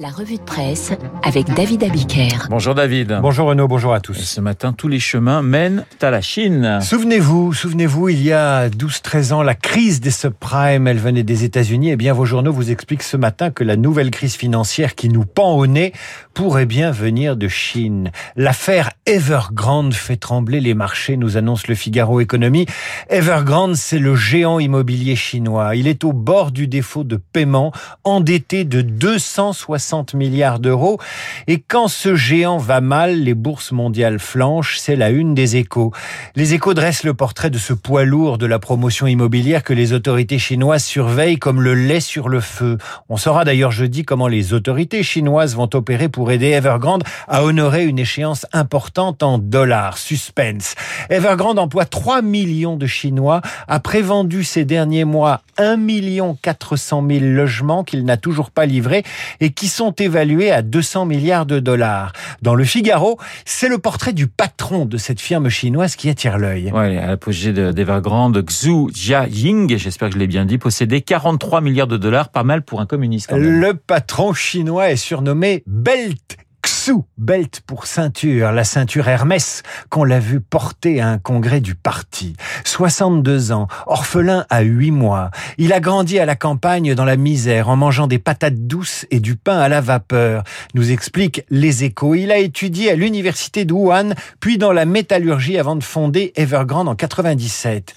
La revue de presse avec David Abiker. Bonjour David. Bonjour Renaud, bonjour à tous. Ce matin, tous les chemins mènent à la Chine. Souvenez-vous, souvenez-vous, il y a 12-13 ans, la crise des subprimes, elle venait des États-Unis. Eh bien, vos journaux vous expliquent ce matin que la nouvelle crise financière qui nous pend au nez pourrait bien venir de Chine. L'affaire Evergrande fait trembler les marchés, nous annonce le Figaro Économie. Evergrande, c'est le géant immobilier chinois. Il est au bord du défaut de paiement, endetté de 260 60 milliards d'euros. Et quand ce géant va mal, les bourses mondiales flanchent, c'est la une des échos. Les échos dressent le portrait de ce poids lourd de la promotion immobilière que les autorités chinoises surveillent comme le lait sur le feu. On saura d'ailleurs jeudi comment les autorités chinoises vont opérer pour aider Evergrande à honorer une échéance importante en dollars. Suspense. Evergrande emploie 3 millions de Chinois, a prévendu ces derniers mois 1 million 400 000 logements qu'il n'a toujours pas livrés et qui sont évalués à 200 milliards de dollars. Dans le Figaro, c'est le portrait du patron de cette firme chinoise qui attire l'œil. Ouais, à l'apogée d'Evergrande, Xu Jiaying, j'espère que je l'ai bien dit, possédait 43 milliards de dollars, pas mal pour un communiste. Le patron chinois est surnommé Belt sous belt pour ceinture, la ceinture Hermès qu'on l'a vu porter à un congrès du parti. 62 ans, orphelin à 8 mois. Il a grandi à la campagne dans la misère en mangeant des patates douces et du pain à la vapeur, nous explique Les Échos. Il a étudié à l'université de Wuhan, puis dans la métallurgie avant de fonder Evergrande en 97.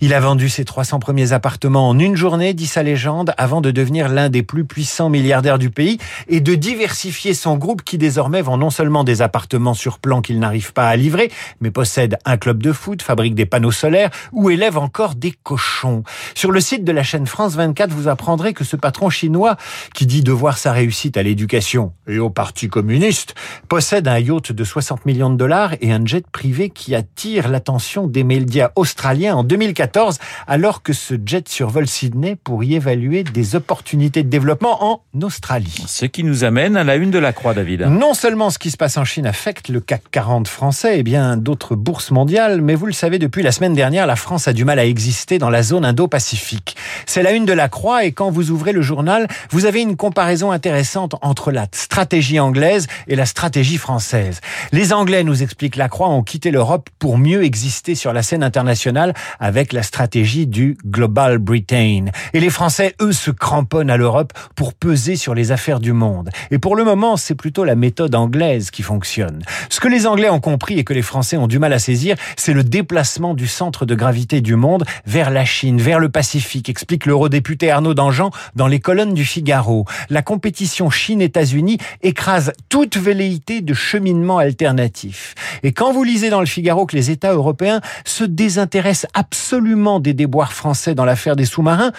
Il a vendu ses 300 premiers appartements en une journée, dit sa légende, avant de devenir l'un des plus puissants milliardaires du pays et de diversifier son groupe qui désormais vend non seulement des appartements sur plan qu'il n'arrive pas à livrer, mais possède un club de foot, fabrique des panneaux solaires ou élève encore des cochons. Sur le site de la chaîne France 24, vous apprendrez que ce patron chinois, qui dit devoir sa réussite à l'éducation et au Parti communiste, possède un yacht de 60 millions de dollars et un jet privé qui attire l'attention des médias australiens en 2014, alors que ce jet survole Sydney pour y évaluer des opportunités de développement en Australie. Ce qui nous amène à la une de la Croix, David. Non seulement ce qui se passe en Chine affecte le CAC 40 français et bien d'autres bourses mondiales, mais vous le savez, depuis la semaine dernière, la France a du mal à exister dans la zone Indo-Pacifique. C'est la une de la Croix et quand vous ouvrez le journal, vous avez une comparaison intéressante entre la stratégie anglaise et la stratégie française. Les Anglais, nous explique la Croix, ont quitté l'Europe pour mieux exister sur la scène internationale avec la stratégie du Global Britain. Et les Français, eux, se cramponnent à l'Europe pour peser sur les affaires du monde. Et pour le moment, c'est plutôt la méthode anglaise qui fonctionne. Ce que les Anglais ont compris et que les Français ont du mal à saisir, c'est le déplacement du centre de gravité du monde vers la Chine, vers le Pacifique, explique l'eurodéputé Arnaud Dangean dans les colonnes du Figaro. La compétition Chine-États-Unis écrase toute velléité de cheminement alternatif. Et quand vous lisez dans le Figaro que les États européens se désintéressent absolument des déboires français dans l'affaire des sous-marins,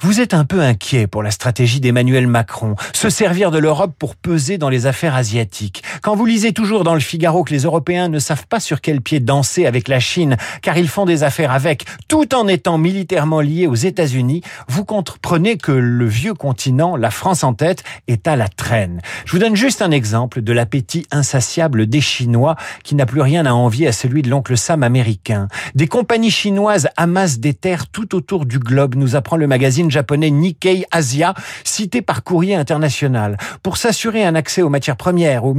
vous êtes un peu inquiet pour la stratégie d'Emmanuel Macron, se servir de l'Europe pour peser dans les affaires asiatiques quand vous lisez toujours dans le Figaro que les Européens ne savent pas sur quel pied danser avec la Chine, car ils font des affaires avec, tout en étant militairement liés aux États-Unis, vous comprenez que le vieux continent, la France en tête, est à la traîne. Je vous donne juste un exemple de l'appétit insatiable des Chinois qui n'a plus rien à envier à celui de l'oncle Sam américain. Des compagnies chinoises amassent des terres tout autour du globe, nous apprend le magazine japonais Nikkei Asia, cité par courrier international. Pour s'assurer un accès aux matières premières ou,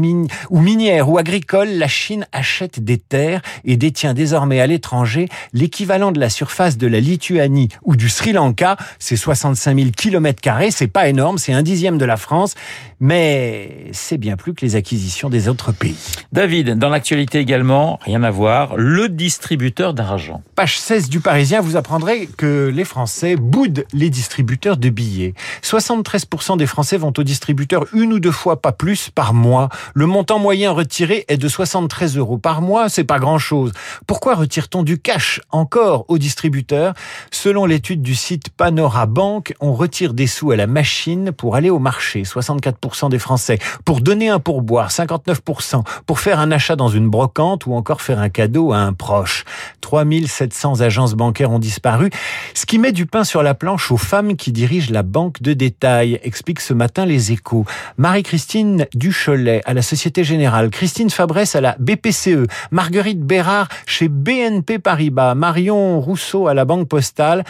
ou minières ou agricoles, la Chine achète des terres et détient désormais à l'étranger l'équivalent de la surface de la Lituanie ou du Sri Lanka. C'est 65 000 kilomètres carrés. C'est pas énorme, c'est un dixième de la France, mais c'est bien plus que les acquisitions des autres pays. David, dans l'actualité également, rien à voir, le distributeur d'argent. Page 16 du Parisien, vous apprendrez que les Français boudent les distributeurs de billets. 73% des Français vont au distributeur une ou deux fois, pas plus, par mois le montant moyen retiré est de 73 euros par mois, c'est pas grand chose. Pourquoi retire-t-on du cash encore aux distributeurs. Selon l'étude du site Panora Bank, on retire des sous à la machine pour aller au marché, 64% des Français, pour donner un pourboire, 59%, pour faire un achat dans une brocante ou encore faire un cadeau à un proche. 3700 agences bancaires ont disparu, ce qui met du pain sur la planche aux femmes qui dirigent la banque de détail, explique ce matin les échos. Marie-Christine Ducholet à la Société Générale, Christine Fabresse à la BPCE, Marguerite Bérard chez BNP Paribas, Marion Rousseau à la Banque Postale,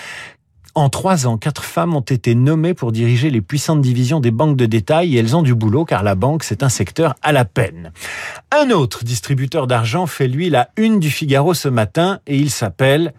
En trois ans, quatre femmes ont été nommées pour diriger les puissantes divisions des banques de détail et elles ont du boulot car la banque, c'est un secteur à la peine. Un autre distributeur d'argent fait lui la une du Figaro ce matin et il s'appelle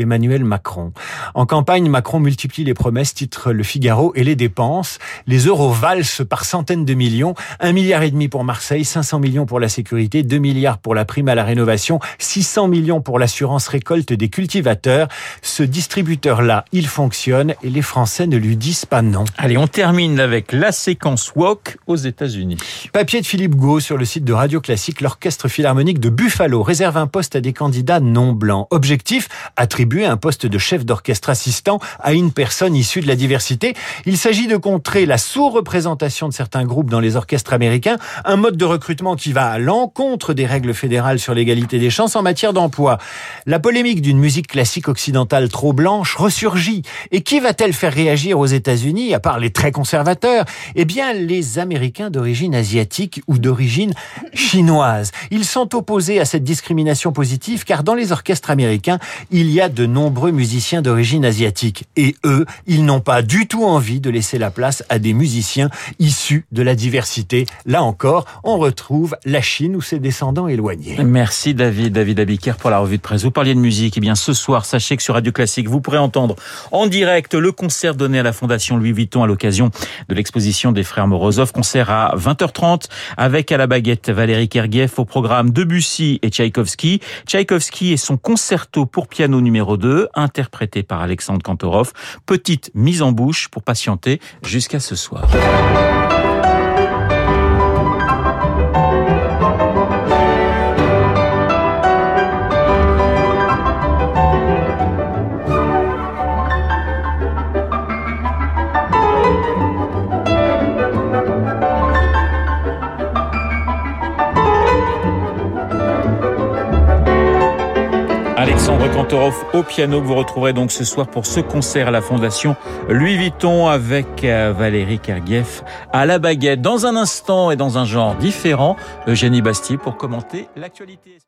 Emmanuel Macron. En campagne, Macron multiplie les promesses, titre Le Figaro, et les dépenses. Les euros valsent par centaines de millions. Un milliard et demi pour Marseille, 500 millions pour la sécurité, 2 milliards pour la prime à la rénovation, 600 millions pour l'assurance récolte des cultivateurs. Ce distributeur-là, il fonctionne et les Français ne lui disent pas non. Allez, on termine avec la séquence Walk aux États-Unis. Papier de Philippe Gau sur le site de Radio Classique, l'orchestre philharmonique de Buffalo réserve un poste à des candidats non blancs. Objectif, attribuer un poste de chef d'orchestre assistant à une personne issue de la diversité. Il s'agit de contrer la sous-représentation de certains groupes dans les orchestres américains, un mode de recrutement qui va à l'encontre des règles fédérales sur l'égalité des chances en matière d'emploi. La polémique d'une musique classique occidentale trop blanche ressurgit. Et qui va-t-elle faire réagir aux États-Unis, à part les très conservateurs? Eh bien, les Américains d'origine asiatique ou d'origine chinoise. Ils sont opposés à cette discrimination positive car dans les orchestres américains, il y a de nombreux musiciens d'origine asiatique. Et eux, ils n'ont pas du tout envie de laisser la place à des musiciens issus de la diversité. Là encore, on retrouve la Chine ou ses descendants éloignés. Merci David, David Abiker pour la revue de presse. Vous parliez de musique. Eh bien, ce soir, sachez que sur Radio Classique, vous pourrez entendre en direct le concert donné à la Fondation Louis Vuitton à l'occasion de l'exposition des frères Morozov. Concert à 20h30 avec à la baguette Valérie Kergueff au programme Debussy et Tchaïkovski. Tchaïkovski et son concerto pour piano numéro 2, interprété par Alexandre Kantorov. Petite mise en bouche pour patienter jusqu'à ce soir. Alexandre Kantorov au piano que vous retrouverez donc ce soir pour ce concert à la Fondation Louis Vuitton avec euh, Valérie Kergueff à la baguette. Dans un instant et dans un genre différent, Eugénie Bastier pour commenter l'actualité.